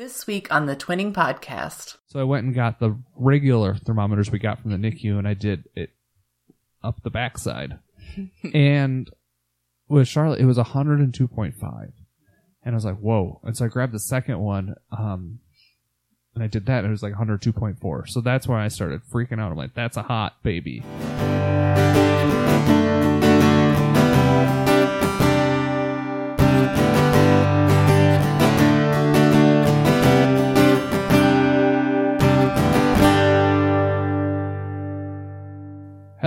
This week on the Twinning Podcast. So I went and got the regular thermometers we got from the NICU, and I did it up the backside. and with Charlotte, it was 102.5. And I was like, whoa. And so I grabbed the second one, um, and I did that, and it was like 102.4. So that's when I started freaking out. I'm like, that's a hot baby.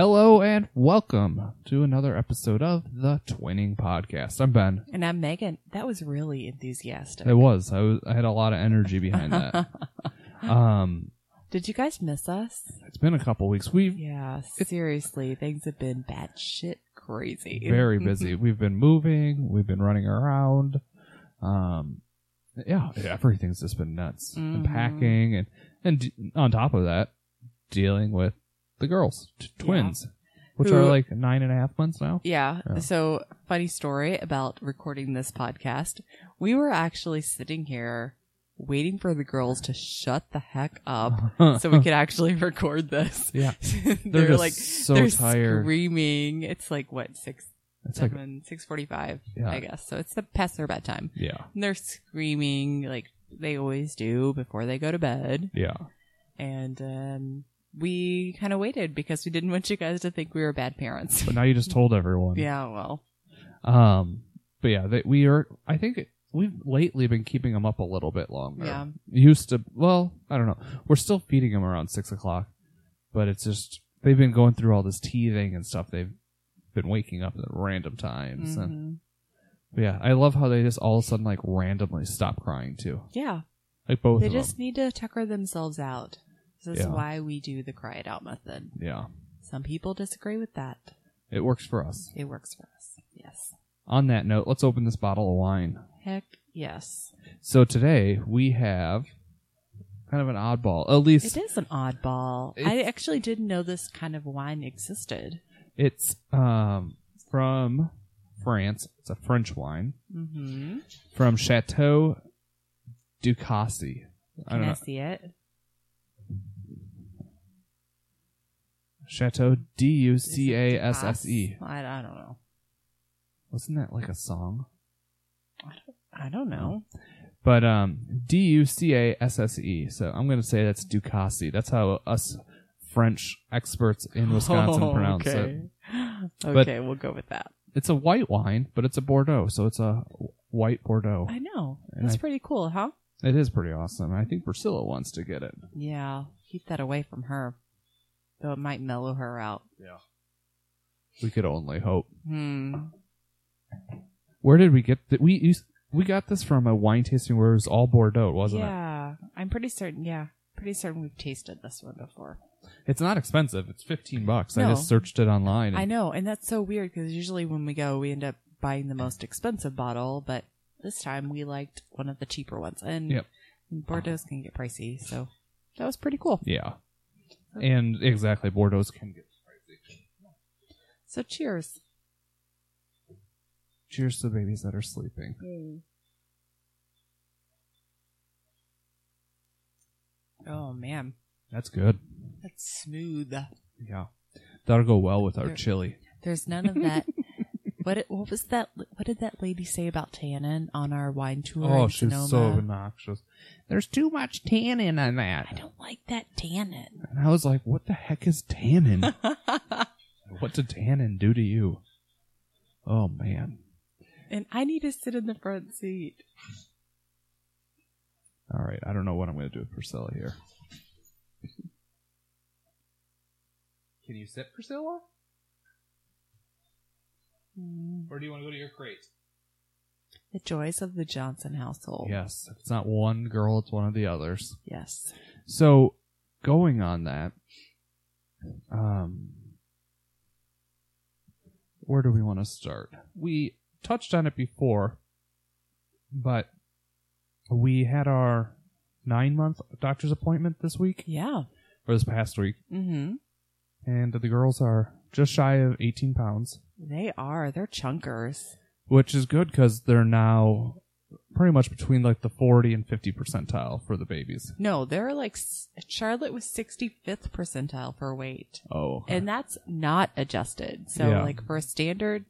Hello and welcome to another episode of the Twinning Podcast. I'm Ben. And I'm Megan. That was really enthusiastic. It was. I was. I had a lot of energy behind that. um, Did you guys miss us? it's been a couple weeks. We've Yeah, seriously, things have been batshit crazy. very busy. We've been moving. We've been running around. Um, yeah, everything's just been nuts. And Mhm. packing and and d- on top of that, dealing with the girls, t- twins, which Who- are like nine and a half months now. Yeah. Yeah. So, funny story about recording this podcast. We were actually sitting here waiting for the girls to shut the heck up so we could actually record this. Yeah. they're, just like so they're tired. screaming. It's like what six, It's like seven, six forty-five, Yeah. I guess. So it's the past their bedtime. yeah, And they're screaming like they always do before they go to bed. yeah. and um, we kind of waited because we didn't want you guys to think we were bad parents. But now you just told everyone. yeah, well, Um, but yeah, they, we are. I think we've lately been keeping them up a little bit longer. Yeah. Used to. Well, I don't know. We're still feeding them around six o'clock, but it's just they've been going through all this teething and stuff. They've been waking up at random times, and mhm. but yeah, I love how they just all of a sudden like randomly stop crying too. yeah, Like both they just them. need to tucker themselves out. This is why we do the cry it out method. Yeah, Some people disagree with that. it works for us. It works for us. Yes. On that note, let's open this bottle of wine. Heck yes. So today we have kind of an oddball. At least It is an oddball. I actually didn't know this kind of wine existed. It's um from France. It's a French wine Mm-hmm. from Chateau Ducasse. I Can don't I, know. see it? Chateau D U C A S S E. Ducasse? I, I don't know. Wasn't that like a song? I don't know. But um D U C A S S E. So I'm gonna say that's Ducasse. That's how us French experts in Wisconsin Oh, pronounce okay. it. Okay, we'll go with that. It's a white wine, but it's a Bordeaux, so it's a white Bordeaux. I know. And That's I- pretty cool, huh? It is pretty awesome. I think Priscilla wants to get it. Yeah. Keep that away from her. Though it might mellow her out. Yeah. We could only hope. Hmm. Where did we get that? We used, we got this from a wine tasting where it was all Bordeaux, wasn't it? yeah. I'm pretty certain, yeah. Pretty certain we've tasted this one before. It's not expensive. It's fifteen bucks. I No. just searched it online. and- I know, and that's so weird because usually when we go, we end up buying the most expensive bottle, but this time we liked one of the cheaper ones. And Yep. Bordeaux can get pricey, so that was pretty cool. Yeah. And exactly, Bordeaux can get pricey. So cheers. Cheers to the babies that are sleeping. Mm. Oh man, That's good. that's smooth. Yeah. That'll go well with our There- chili. There's none of that. What what was that? What did that lady say about tannin on our wine tour? Oh, she's Sonoma? so obnoxious. There's too much tannin on that. I don't like that tannin. And I was like, what the heck is tannin? what did tannin do to you? Oh, man. and I need to sit in the front seat. All right. I don't know what I'm going to do with Priscilla here. Can you sit, Priscilla? Or do you want to go to your crate? The joys of the Johnson household. Yes. If it's not one girl, it's one of the others. Yes. So, going on that, um, where do we want to start? We touched on it before, but we had our nine month doctor's appointment this week, Yeah. or this past week, Mm-hmm. and the girls are just shy of 18 pounds, They are. They're chunkers. which is good because they're now pretty much between like the 40 and 50 percentile for the babies. No, they're like Charlotte was 65th percentile for weight. Oh, And that's not adjusted. So Yeah. like for a standard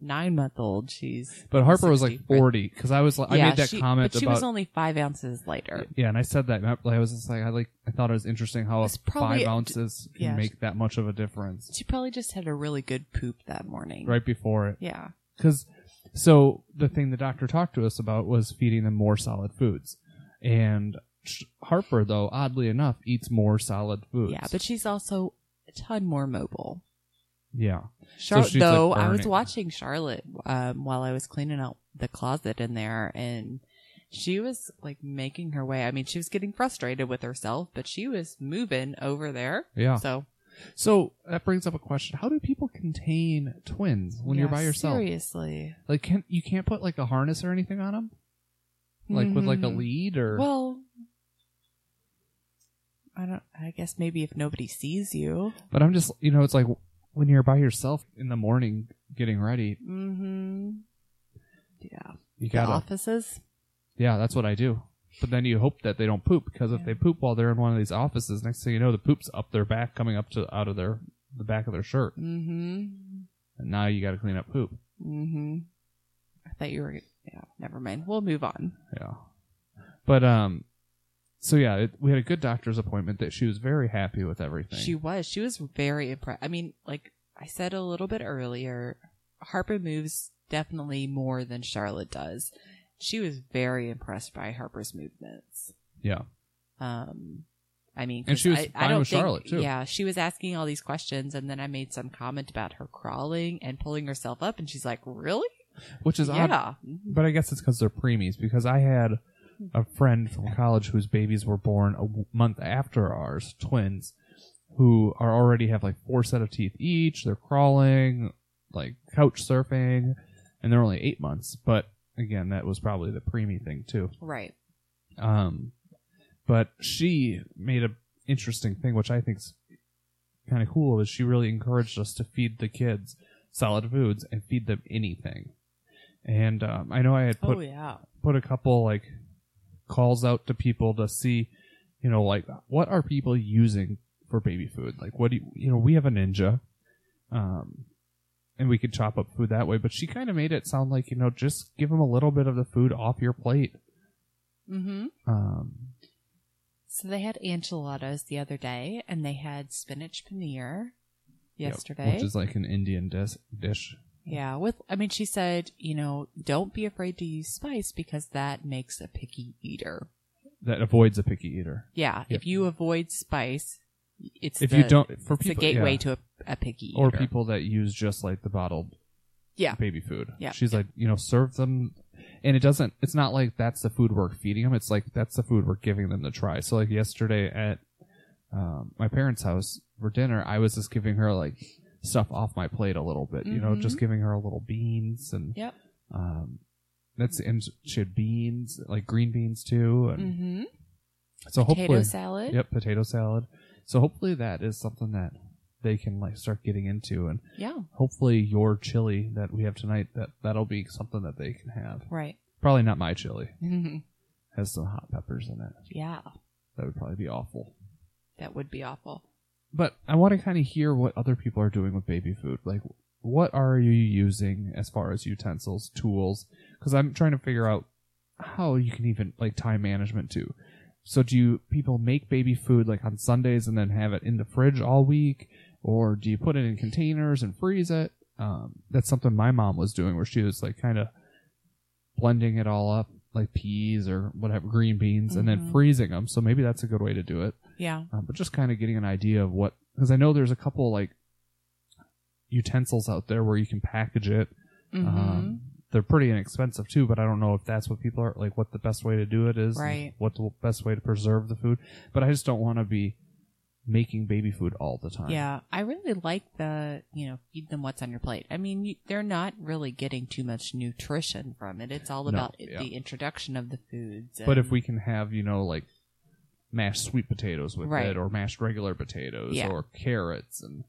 9 month old, she's but Harper was 60, like right? 40 because I was like, I made that she- comment but she about was only 5 ounces lighter. yeah, and I said that like, I was just like I like I thought it was interesting how It's probably- five ounces can yeah, make that much of a difference She probably just had a really good poop that morning. right before it. Yeah. because so the thing the doctor talked to us about was feeding them more solid foods and Sh- harper though oddly enough eats more solid foods Yeah, but she's also a ton more mobile. Yeah she's, like, though, I was watching Charlotte um, while I was cleaning out the closet in there, and she was like making her way. I mean, she was getting frustrated with herself, but she was moving over there. yeah So so that brings up a question how do people contain twins when you're by yourself seriously, like can you can't put like a harness or anything on them like with like a Mhm. lead or well, I don't. I guess maybe if nobody sees you. but i'm just you know it's like when you're by yourself in the morning getting ready Mm-hmm. Yeah. you gotta offices. Yeah, that's what I do. But then you hope that they don't poop because if Yeah. they poop while they're in one of these offices, next thing you know, the poop's up their back, coming up to out of their the back of their shirt, Mm-hmm. and now you got to clean up poop. Mm-hmm. I thought you were. Yeah. Never mind. We'll move on. Yeah, but um, so yeah, it, we had a good doctor's appointment that she was very happy with everything. She was. She was very impressed. I mean, like I said a little bit earlier, Harper moves definitely more than Charlotte does. She was very impressed by Harper's movements. yeah, Um, I mean, And she was I, I don't with think, Charlotte, too. Yeah, she was asking all these questions, and then I made some comment about her crawling and pulling herself up, and she's like, "Really? which is odd. yeah." But I guess it's because they're preemies. Because I had a friend from college whose babies were born a w- month after ours, twins, who are already have like four set of teeth each. They're crawling, like couch surfing, and they're only eight months. But again, that was probably the preemie thing too. Right. Um, but she made a interesting thing, which I think's kind of cool, is she really encouraged us to feed the kids solid foods and feed them anything. And um, I know I had put oh yeah. put a couple like calls out to people to see, you know, like what are people using for baby food? Like what do you, you know, we have a ninja, um, and we could chop up food that way. But she kind of made it sound like you know, just give them a little bit of the food off your plate. Mm-hmm. Um, So they had enchiladas the other day, and they had spinach paneer Yep, yesterday. which is like an Indian dis- dish. Yeah, with I mean she said, you know, don't be afraid to use spice because that makes a picky eater. that avoids a picky eater. Yeah, Yep. if you avoid spice, it's If the, you don't, for it's people, the gateway yeah. to a, a picky eater. or people that use just like the bottled Yeah. baby food. Yeah. She's like, you know, serve them. And it doesn't, it's not like that's the food we're feeding them. It's like that's the food we're giving them to try. So, like yesterday at um, my parents' house for dinner, I was just giving her like stuff off my plate a little bit, you know, just giving her a little beans and, Yep. um, that's, and she had beans, like green beans too. And Mm-hmm. so Potato hopefully, salad. yep, potato salad. So hopefully that is something that they can like start getting into and Yeah. hopefully your chili that we have tonight that that'll be something that they can have Right. probably not my chili Mm-hmm. has some hot peppers in it Yeah. that would probably be awful That would be awful. But i want to kind of hear what other people are doing with baby food. Like what are you using as far as utensils tools? Because i'm trying to figure out how you can even like time management too. So do you people make baby food like on sundays and then have it in the fridge all week? Or do you put it in containers and freeze it? Um, that's something my mom was doing where she was like kind of blending it all up like peas or whatever green beans and then Mhm. freezing them so maybe that's a good way to do it Yeah. um, but just kind of getting an idea of what because I know there's a couple like utensils out there where you can package it. Mm-hmm. Um, they're pretty inexpensive too, but I don't know if that's what people are like. What the best way to do it is, Right. What the best way to preserve the food. But I just don't want to be making baby food all the time. Yeah, I really like the, you know, feed them what's on your plate. I mean, you, they're not really getting too much nutrition from it. It's all No, about yeah. the introduction of the foods. But if we can have you know like mashed sweet potatoes with Right. it, or mashed regular potatoes, Yeah. or carrots, and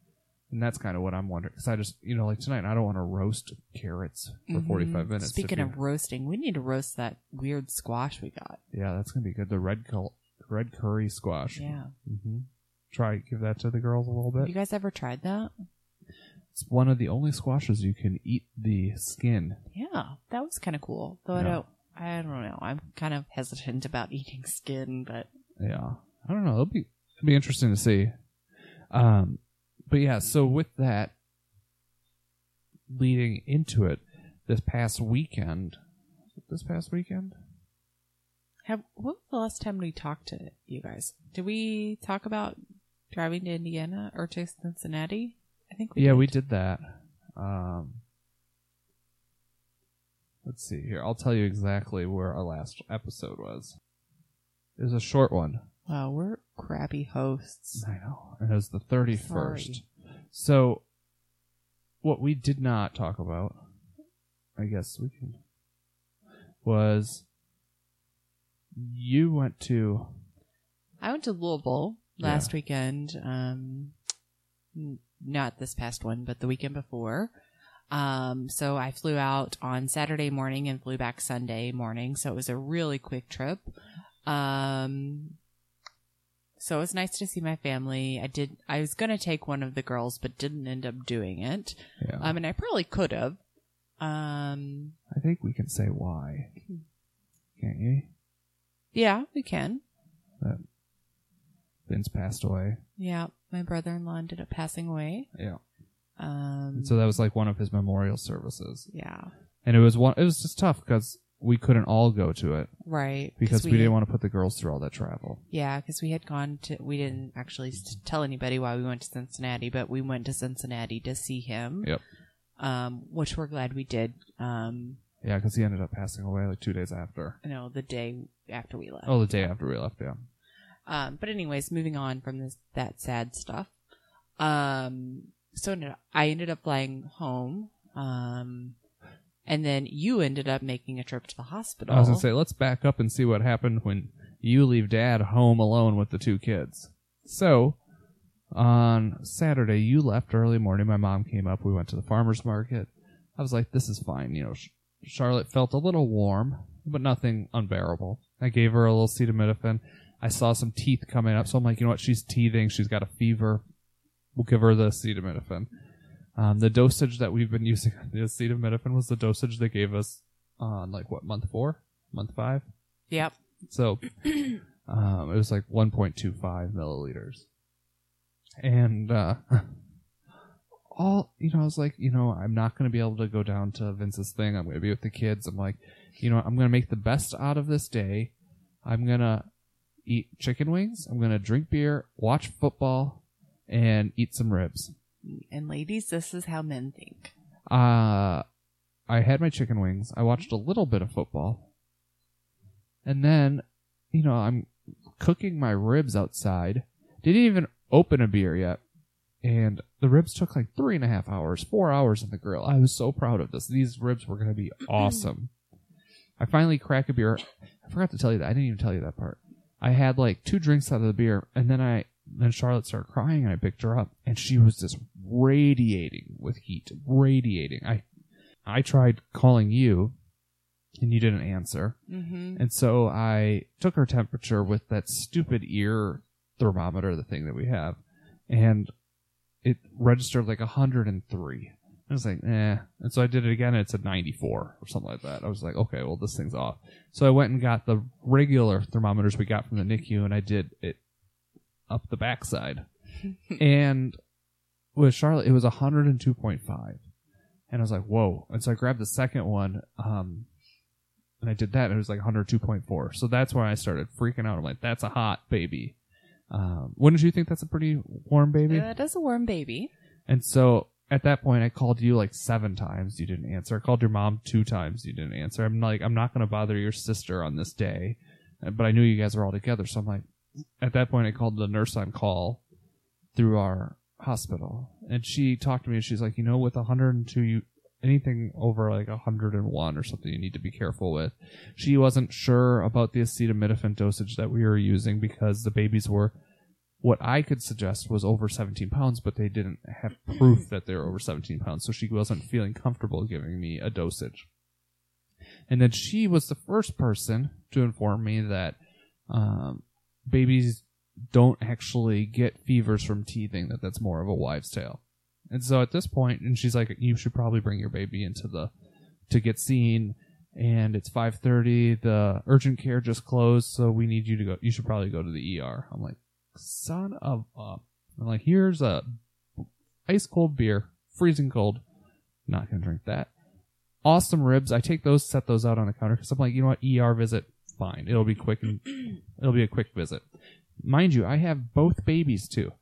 And that's kind of what I'm wondering. Because I just, you know, like tonight, I don't want to roast carrots for 45 Mhm. minutes. Speaking of roasting, we need to roast that weird squash we got. yeah, that's gonna be good. The red col- red kuri squash. Yeah. hmm Try give that to the girls a little Have bit. you guys ever tried that? It's one of the only squashes you can eat the skin. Yeah, that was kind of cool. Though I Yeah. don't, I don't know. I'm kind of hesitant about eating skin, but Yeah, I don't know. It'll be it'll be interesting to see. Um, but yeah, so with that leading into it, this past weekend, this past weekend, have what was the last time we talked to you guys? Did we talk about driving to Indiana or to Cincinnati? I think we yeah, did. we did that. Um, let's see here. I'll tell you exactly where our last episode was. It was a short one. Wow, we're crappy hosts. I know. And it was the 31st. Sorry. So, what we did not talk about, I guess we can, was you went to, I went to Louisville last weekend. Um, n- not this past one, but the weekend before. Um, so I flew out on Saturday morning and flew back Sunday morning. So it was a really quick trip. Um, so it was nice to see my family. I did, I was going to take one of the girls, but didn't end up doing it. yeah, I mean, I probably could have. Um, I think we can say why. Can't you? yeah, we can. That Passed away. Yeah. My brother-in-law ended up passing away. Yeah. Um, And so that was like one of his memorial services. yeah. And it was one, it was just tough because we couldn't all go to it Right. because we, had- didn't want to put the girls through all that travel. Yeah, because we had gone to. We didn't actually tell anybody why we went to Cincinnati, but we went to Cincinnati to see him. Yep. Um, which we're glad we did. Um, Yeah, because he ended up passing away like two days after. No, the day after we left. Oh, the day after we left, yeah. Um, but anyways, moving on from this that sad stuff. Um, so I ended up flying home. Um, and then you ended up making a trip to the hospital. I was gonna say, let's back up and see what happened when you leave dad home alone with the two kids. So, on Saturday, you left early morning. My mom came up. We went to the farmer's market. I was like, this is fine. You know, Charlotte felt a little warm, but nothing unbearable. I gave her a little acetaminophen. I saw some teeth coming up, so I'm like, you know what? She's teething. She's got a fever. We'll give her the acetaminophen. Um, the dosage that we've been using on the acetaminophen was the dosage they gave us on like what month four, month five. Yep. So um, it was like 1.25 milliliters. And uh, all, you know, I was like, you know, I'm not going to be able to go down to Vince's thing. I'm going to be with the kids. I'm like, you know, I'm going to make the best out of this day. I'm going to eat chicken wings. I'm going to drink beer, watch football, and eat some ribs. And ladies, this is how men think. Uh, I had my chicken wings. I watched a little bit of football. And then, you know, I'm cooking my ribs outside. Didn't even open a beer yet. And the ribs took like three and a half hours, four hours in the grill. I was so proud of this. These ribs were going to be awesome. I finally crack a beer. I forgot to tell you that. I didn't even tell you that part. I had like two drinks out of the beer, and then I then Charlotte started crying, and I picked her up, and she was just radiating with heat, radiating. I I tried calling you, and you didn't answer, Mm-hmm. and so I took her temperature with that stupid ear thermometer, the thing that we have, and it registered like 103. I was like, eh. And so I did it again, and it said 94 or something like that. I was like, okay, well, this thing's off. So I went and got the regular thermometers we got from the NICU, and I did it up the backside. and with Charlotte, it was 102.5. And I was like, whoa. And so I grabbed the second one, um, and I did that, and it was like 102.4. So that's when I started freaking out. I'm like, that's a hot baby. Um, wouldn't you think that's a pretty warm baby? Yeah, that is a warm baby. And so at that point, I called you like seven times. You didn't answer. I called your mom two times. You didn't answer. I'm like, I'm not going to bother your sister on this day. But I knew you guys were all together. So I'm like, at that point, I called the nurse on call through our hospital. And she talked to me and she's like, you know, with 102, you, anything over like 101 or something, you need to be careful with. She wasn't sure about the acetaminophen dosage that we were using because the babies were what I could suggest was over 17 pounds, but they didn't have proof that they were over 17 pounds, so she wasn't feeling comfortable giving me a dosage. And then she was the first person to inform me that um, babies don't actually get fevers from teething; that that's more of a wives' tale. And so at this point, and she's like, "You should probably bring your baby into the to get seen." And it's 5:30. The urgent care just closed, so we need you to go. You should probably go to the ER. I'm like, son of a. I'm like, here's a ice cold beer, freezing cold. Not gonna drink that. Awesome ribs. I take those, set those out on the counter because I'm like, you know what, ER visit, fine. It'll be quick and it'll be a quick visit. Mind you, I have both babies too,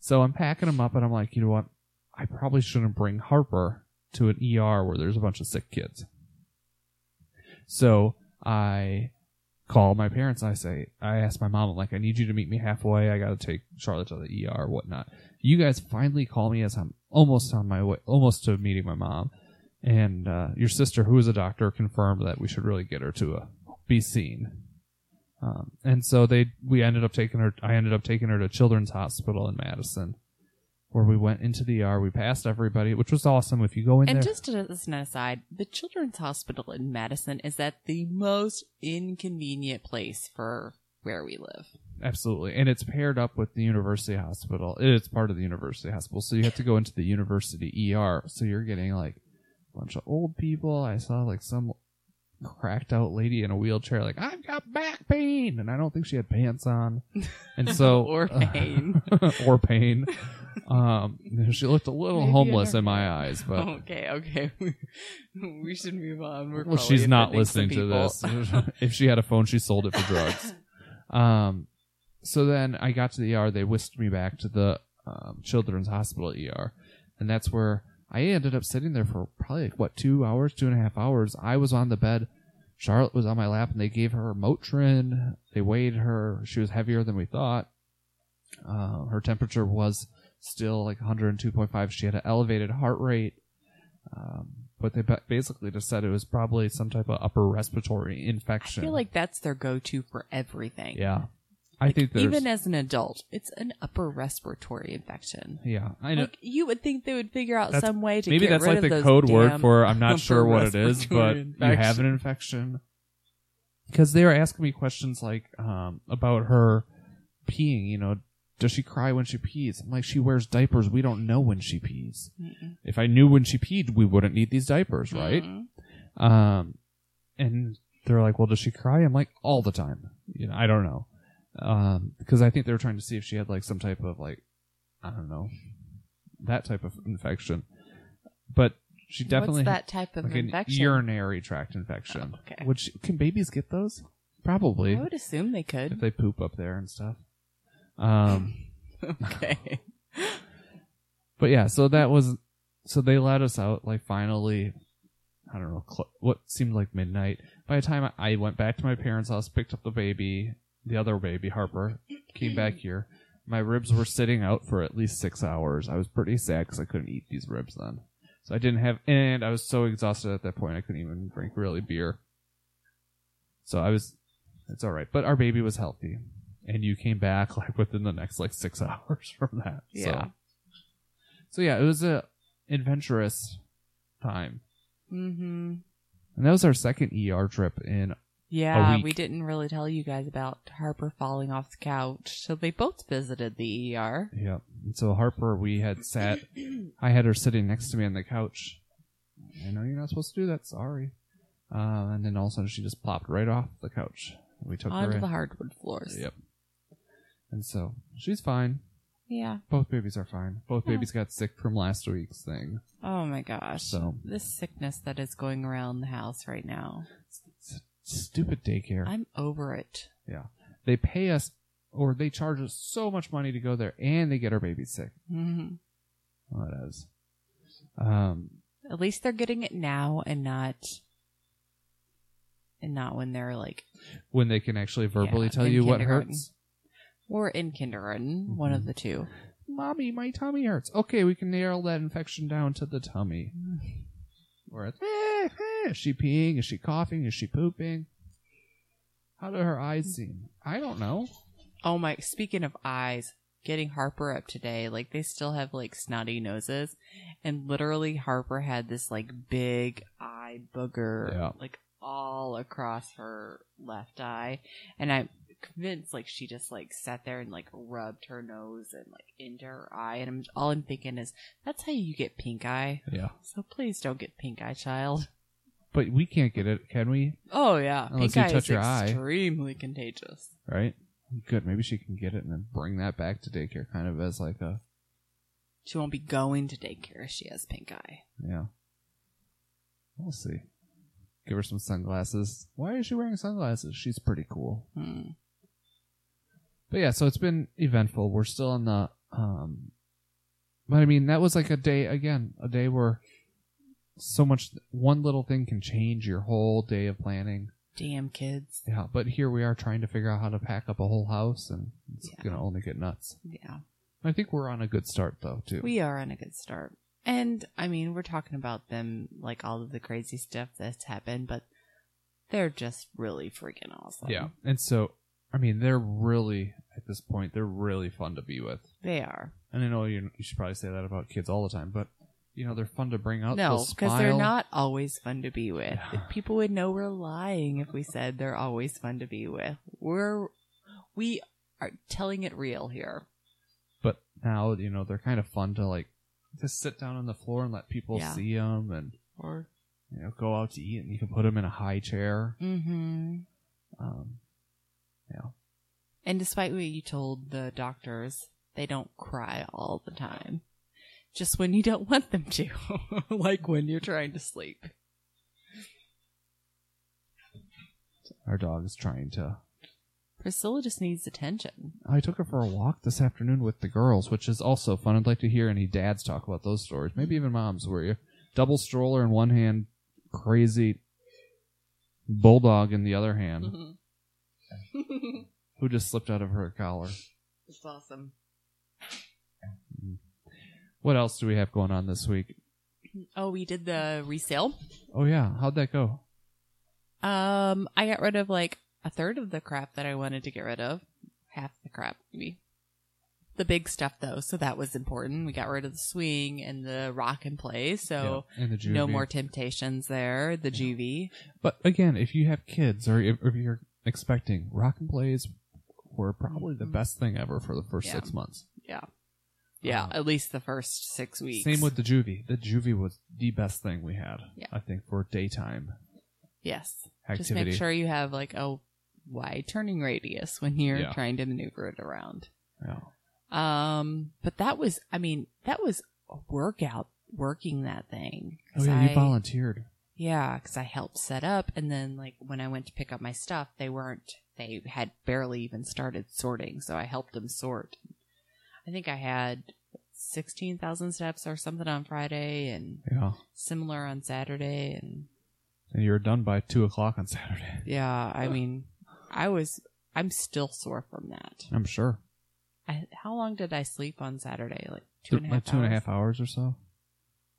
so I'm packing them up and I'm like, you know what, I probably shouldn't bring Harper to an ER where there's a bunch of sick kids. So I call my parents I say, I ask my mom, I'm like, I need you to meet me halfway. I got to take Charlotte to the ER, or whatnot. You guys finally call me as I'm almost on my way, almost to meeting my mom. And uh, your sister, who is a doctor, confirmed that we should really get her to a, be seen. Um, and so they, we ended up taking her. I ended up taking her to Children's Hospital in Madison, where we went into the ER. We passed everybody, which was awesome. If you go in there. And there, just as an aside, the Children's Hospital in Madison is at the most inconvenient place for where we live. Absolutely. And it's paired up with the university hospital. It's part of the university hospital. So you have to go into the university ER. So you're getting like a bunch of old people. I saw like some cracked out lady in a wheelchair, like, I've got back pain. And I don't think she had pants on. And so, Or pain. or pain. Um, she looked a little Maybe homeless in my eyes, but okay, okay. we should move on. We're well, she's not listening to people. this. if she had a phone, she sold it for drugs. Um, so then I got to the ER. They whisked me back to the um, Children's Hospital ER, and that's where I ended up sitting there for probably like, what two hours, two and a half hours. I was on the bed. Charlotte was on my lap, and they gave her Motrin. They weighed her. She was heavier than we thought. Uh, her temperature was still like 102.5. She had an elevated heart rate. Um, but they basically just said it was probably some type of upper respiratory infection. I feel like that's their go-to for everything. yeah, I think there's Even as an adult, it's an upper respiratory infection. yeah, I know. Like you would think they would figure out That's- some way to Maybe that's like the code word for I'm not sure what it is, but respiratory you have an infection. Because they were asking me questions like um, about her peeing. You know, does she cry when she pees? I'm like, she wears diapers. We don't know when she pees. Mm-mm. If I knew when she peed, we wouldn't need these diapers, right? Mhm. Um, and they're like, well, does she cry? I'm like, all the time. You know, I don't know. Um, because I think they were trying to see if she had like some type of like, I don't know, that type of infection. But she definitely What's that type of like infection? urinary tract infection. Oh, okay. Which can babies get those? Probably I would assume they if could. they poop up there and stuff. Um, okay. but yeah, so that was so they let us out like finally. I don't know cl- what seemed like midnight. By the time I I went back to my parents' house, picked up the baby, the other baby Harper, came back here. My ribs were sitting out for at least six hours. I was pretty sad because I couldn't eat these ribs then. So I didn't have, and I was so exhausted at that point I couldn't even drink really beer. So I was, it's all right. But our baby was healthy, and you came back like within the next like six hours from that. Yeah. So, so yeah, it was a adventurous time, Mm-hmm. and that was our second ER trip in Yeah, we didn't really tell you guys about Harper falling off the couch. So they both visited the ER. Yep. And so Harper, we had sat, I had her sitting next to me on the couch. I know you're not supposed to do that. Sorry. Uh, and then all of a sudden she just plopped right off the couch. We took her onto the hardwood floors. Yep. And so she's fine. Yeah. Both babies are fine. Both Yeah. babies got sick from last week's thing. Oh my gosh. So This sickness that is going around the house right now. s- stupid daycare. I'm over it. yeah. They pay us or they charge us so much money to go there and they get our babies sick. hmm Well, it is. Um, At least they're getting it now and not and not when they're like when they can actually verbally Yeah, tell you what hurts. Or in kindergarten, one of the two. Mommy, my tummy hurts. Okay, we can narrow that infection down to the tummy. Or it's, eh, eh, is she peeing? Is she coughing? Is she pooping? How do her eyes seem? I don't know. Oh my! Speaking of eyes, getting Harper up today, like they still have like snotty noses, and literally Harper had this like big eye booger, Yeah. like all across her left eye, and I'm convinced like she just like sat there and like rubbed her nose and like into her eye, and I'm all I'm thinking is that's how you get pink eye. Yeah. So please don't get pink eye, child. But we can't get it, can we? Oh yeah, Unless pink you eye touch your eye. extremely contagious. Right? Good. Maybe she can get it and then bring that back to daycare kind of as like a, She won't be going to daycare if she has pink eye. yeah. We'll see. Give her some sunglasses. Why is she wearing sunglasses? She's pretty cool. Hmm. But yeah, so it's been eventful. We're still in the um but I mean that was like a day again, a day where so much one little thing can change your whole day of planning. Damn kids. Yeah, but here we are trying to figure out how to pack up a whole house and it's Yeah. gonna only get nuts. Yeah. I think we're on a good start though, too. We are on a good start. And I mean, we're talking about them like all of the crazy stuff that's happened, but they're just really freaking awesome. yeah. And so I mean they're really at this point, they're really fun to be with. They are. And I know you you should probably say that about kids all the time, but you know, they're fun to bring out. No, because they're not always fun to be with. People would know we're lying if we said they're always fun to be with. We're we are telling it real here. but now you know they're kind of fun to like just sit down on the floor and let people Yeah. see them and Or you know go out to eat and you can put them in a high chair mm-hmm. um yeah And despite what you told the doctors, they don't cry all the time. Just when you don't want them to. like when you're trying to sleep. our dog is trying to Priscilla just needs attention. i took her for a walk this afternoon with the girls which is also fun i'd like to hear any dads talk about those stories maybe even moms where you double stroller in one hand crazy bulldog in the other hand Mm-hmm. who just slipped out of her collar It's awesome. what else do we have going on this week Oh, we did the resale. oh yeah how'd that go Um, I got rid of like a third of the crap that I wanted to get rid of. Half the crap, maybe. The big stuff though, so that was important. We got rid of the swing and the rock and play, so Yeah, and the no more temptations there. The juvie. But again, if you have kids or if, if you're expecting, rock and plays were probably the best thing ever for the first Yeah. six months. Yeah. Yeah, Uh, at least the first six weeks. Same with the juvie. The juvie was the best thing we had. Yeah. I think for daytime Yes. activity. Just make sure you have like a wide turning radius when you're Yeah. trying to maneuver it around. Yeah. Um, but that was, I mean, that was a workout working that thing. Oh 'Cause yeah, you I- volunteered. Yeah, because I helped set up, and then like when I went to pick up my stuff, they weren't. They had barely even started sorting, so I helped them sort. I think I had sixteen thousand steps or something on Friday, and Yeah. similar on Saturday, and And you were done by two o'clock on Saturday. yeah, I mean, I was. I'm still sore from that. I'm sure. I, how long did I sleep on Saturday? Like two and a half. like two and a half hours or so.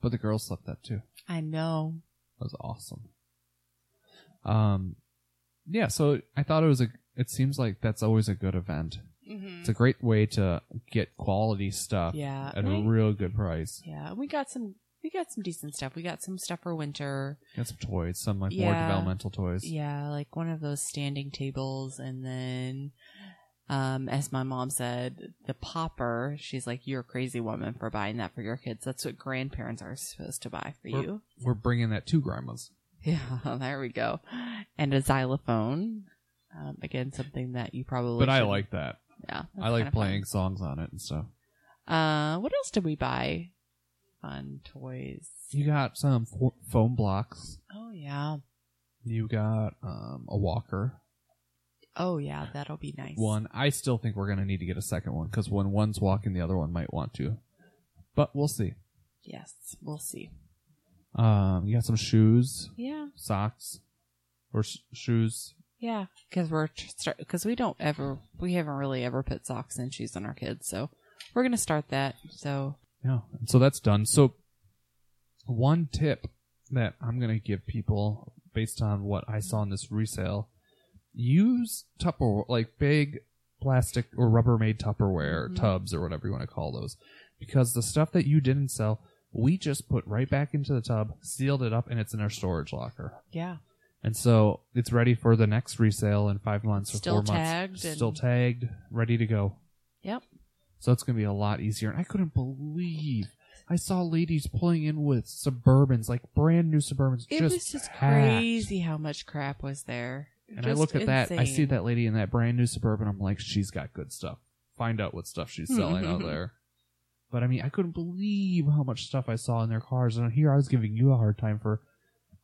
But the girls slept that too. I know. That was awesome. Um, yeah. So I thought it was a. It seems like that's always a good event. Mm-hmm. It's a great way to get quality stuff Yeah, at a real good price. Yeah, we got some. We got some decent stuff. We got some stuff for winter. Got some toys, some like more developmental toys. Yeah, like one of those standing tables, and then, um, as my mom said, the popper. She's like, "You're a crazy woman for buying that for your kids. That's what grandparents are supposed to buy for We're- you." We're bringing that to grandma's. Yeah, there we go. And a xylophone. Um, again, something that you probably. But I shouldn't- like that. Yeah, I like playing songs on it and stuff. Uh, what else did we buy? Fun toys. You got some fo- foam blocks. Oh yeah. You got um, a walker. Oh yeah, that'll be nice. One. I still think we're gonna need to get a second one because when one's walking, the other one might want to. But we'll see. Yes, we'll see. Um, you got some shoes, Yeah. socks, or sh- shoes. Yeah, because we're because we don't ever we haven't really ever put socks and shoes on our kids, so we're gonna start that. So Yeah. So that's done. So one tip that I'm going to give people based on what I saw in this resale, use Tupperware, like big plastic or Rubbermaid Tupperware Mhm. tubs or whatever you want to call those, because the stuff that you didn't sell, we just put right back into the tub, sealed it up, and it's in our storage locker. Yeah. And so it's ready for the next resale in five months or Still four tagged months. and- Still tagged, ready to go. Yep. So it's gonna be a lot easier. And I couldn't believe I saw ladies pulling in with Suburbans, like brand new Suburbans. It just was just packed. crazy how much crap was there. And I look at that, I see that lady in that brand new Suburban. I'm like, she's got good stuff. Find out what stuff she's selling out there. But I mean, I couldn't believe how much stuff I saw in their cars. And here I was giving you a hard time for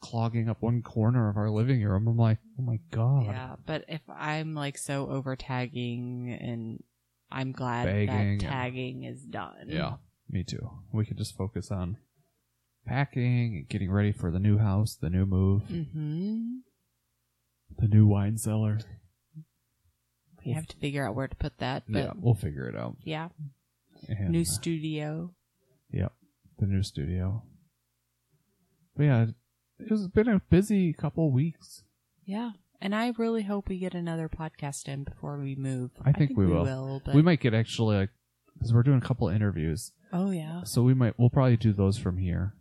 clogging up one corner of our living room. I'm like, oh my god. Yeah, but if I'm like so over tagging and I'm glad Bagging that and- tagging is done. Yeah, me too. We could just focus on packing and getting ready for the new house, the new move, Mm-hmm. The new wine cellar. We have to figure out where to put that. But Yeah, we'll figure it out. yeah. And, New uh, studio. Yep, the new studio. But yeah, it's been a busy couple weeks. Yeah. And I really hope we get another podcast in before we move. I think we will. but We might get actually like because we're doing a couple interviews, Oh yeah. so we might we'll probably do those from here.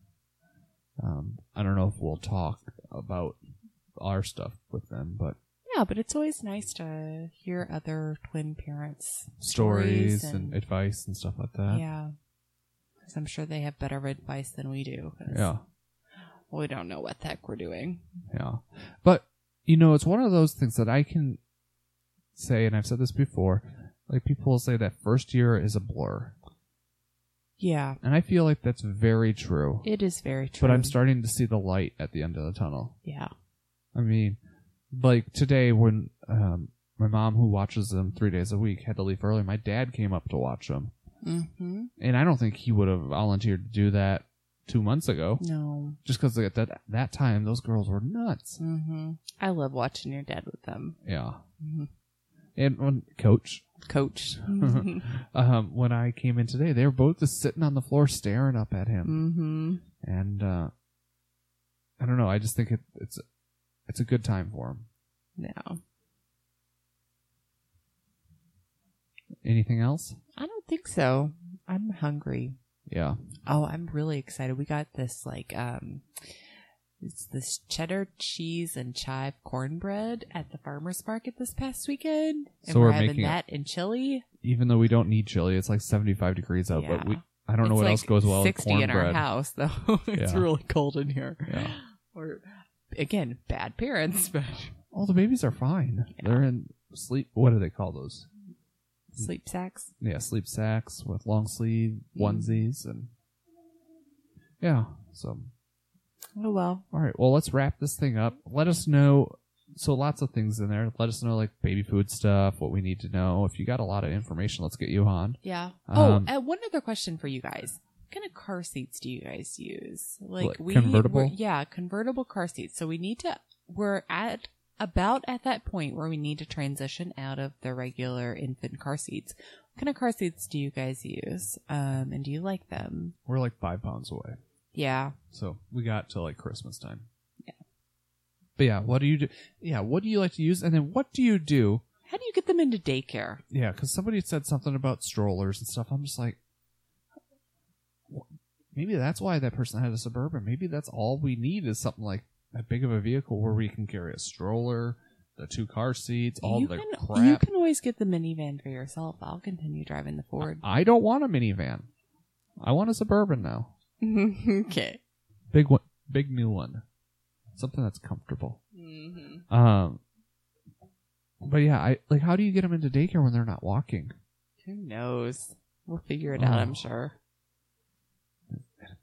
Um, I don't know if we'll talk about our stuff with them, but Yeah, but it's always nice to hear other twin parents' stories, stories and, advice and stuff like that. yeah. Because I'm sure they have better advice than we do. yeah, We don't know what the heck we're doing. yeah. But you know, it's one of those things that I can say, and I've said this before. Like people will say that first year is a blur, Yeah. and I feel like that's very true. It is very true. But I'm starting to see the light at the end of the tunnel. Yeah. I mean, like today when um, my mom, who watches them three days a week, had to leave early, my dad came up to watch them, Mm-hmm. and I don't think he would have volunteered to do that two months ago, No. just because at that that time those girls were nuts. Mm-hmm. I love watching your dad with them. Yeah, Mhm. and when coach, Coach. um, when I came in today, they were both just sitting on the floor staring up at him, mm-hmm. and uh, I don't know. I just think it, it's it's a good time for him. Yeah. Anything else? I don't think so. I'm hungry. Yeah. Oh, I'm really excited. We got this like um it's this cheddar cheese and chive cornbread at the farmers market this past weekend. And So we're, we're having making that in chili. even though we don't need chili, it's like 75 degrees out, but we I don't know what like else goes well with 60 in our house though. it's Yeah. really cold in here. Yeah. Again, bad parents, but All the babies are fine. Yeah. They're in sleep. What do they call those? sleep sacks. Yeah, sleep sacks with long sleeve Mm. onesies and yeah. So Oh well. all right, well let's wrap this thing up. Let us know. So lots of things in there. Let us know like baby food stuff, what we need to know. If you got a lot of information, let's get you on. Yeah. Um, oh, uh, one other question for you guys. What kind of car seats do you guys use? Like we convertible? yeah, convertible car seats. So we need to we're at about at that point where we need to transition out of the regular infant car seats. What kind of car seats do you guys use? Um and do you like them? We're like five pounds away. Yeah. So we got to like Christmas time. Yeah. But yeah, what do you do? Yeah, what do you like to use? And then what do you do? How do you get them into daycare? Yeah, because somebody said something about strollers and stuff. I'm just like, maybe that's why that person had a suburban. Maybe that's all we need is something like that big of a vehicle where we can carry a stroller, the two car seats, all you the can crap. you can always get the minivan for yourself. I'll continue driving the Ford. I don't want a minivan. I want a suburban now. okay. Big one, big new one, something that's comfortable. Mm-hmm. Um, but yeah, I like. How do you get them into daycare when they're not walking? Who knows? We'll figure it out, I'm Oh. sure.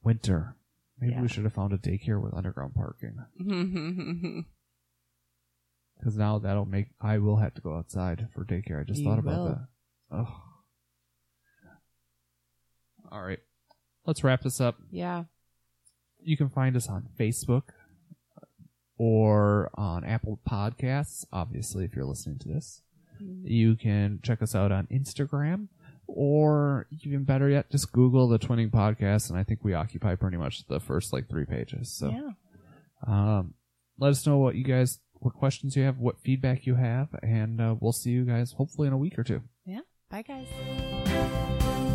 Winter. Maybe Yeah. we should have found a daycare with underground parking. Because now that'll make I will have to go outside for daycare. I just You thought about will. that. Oh. All right, let's wrap this up. yeah. You can find us on Facebook or on Apple Podcasts. Obviously, if you're listening to this, mm-hmm. you can check us out on Instagram, or even better yet, just Google the Twinning Podcast, and I think we occupy pretty much the first like three pages. So, Yeah. um, let us know what you guys what questions you have, what feedback you have, and uh, we'll see you guys hopefully in a week or two. Yeah. Bye, guys.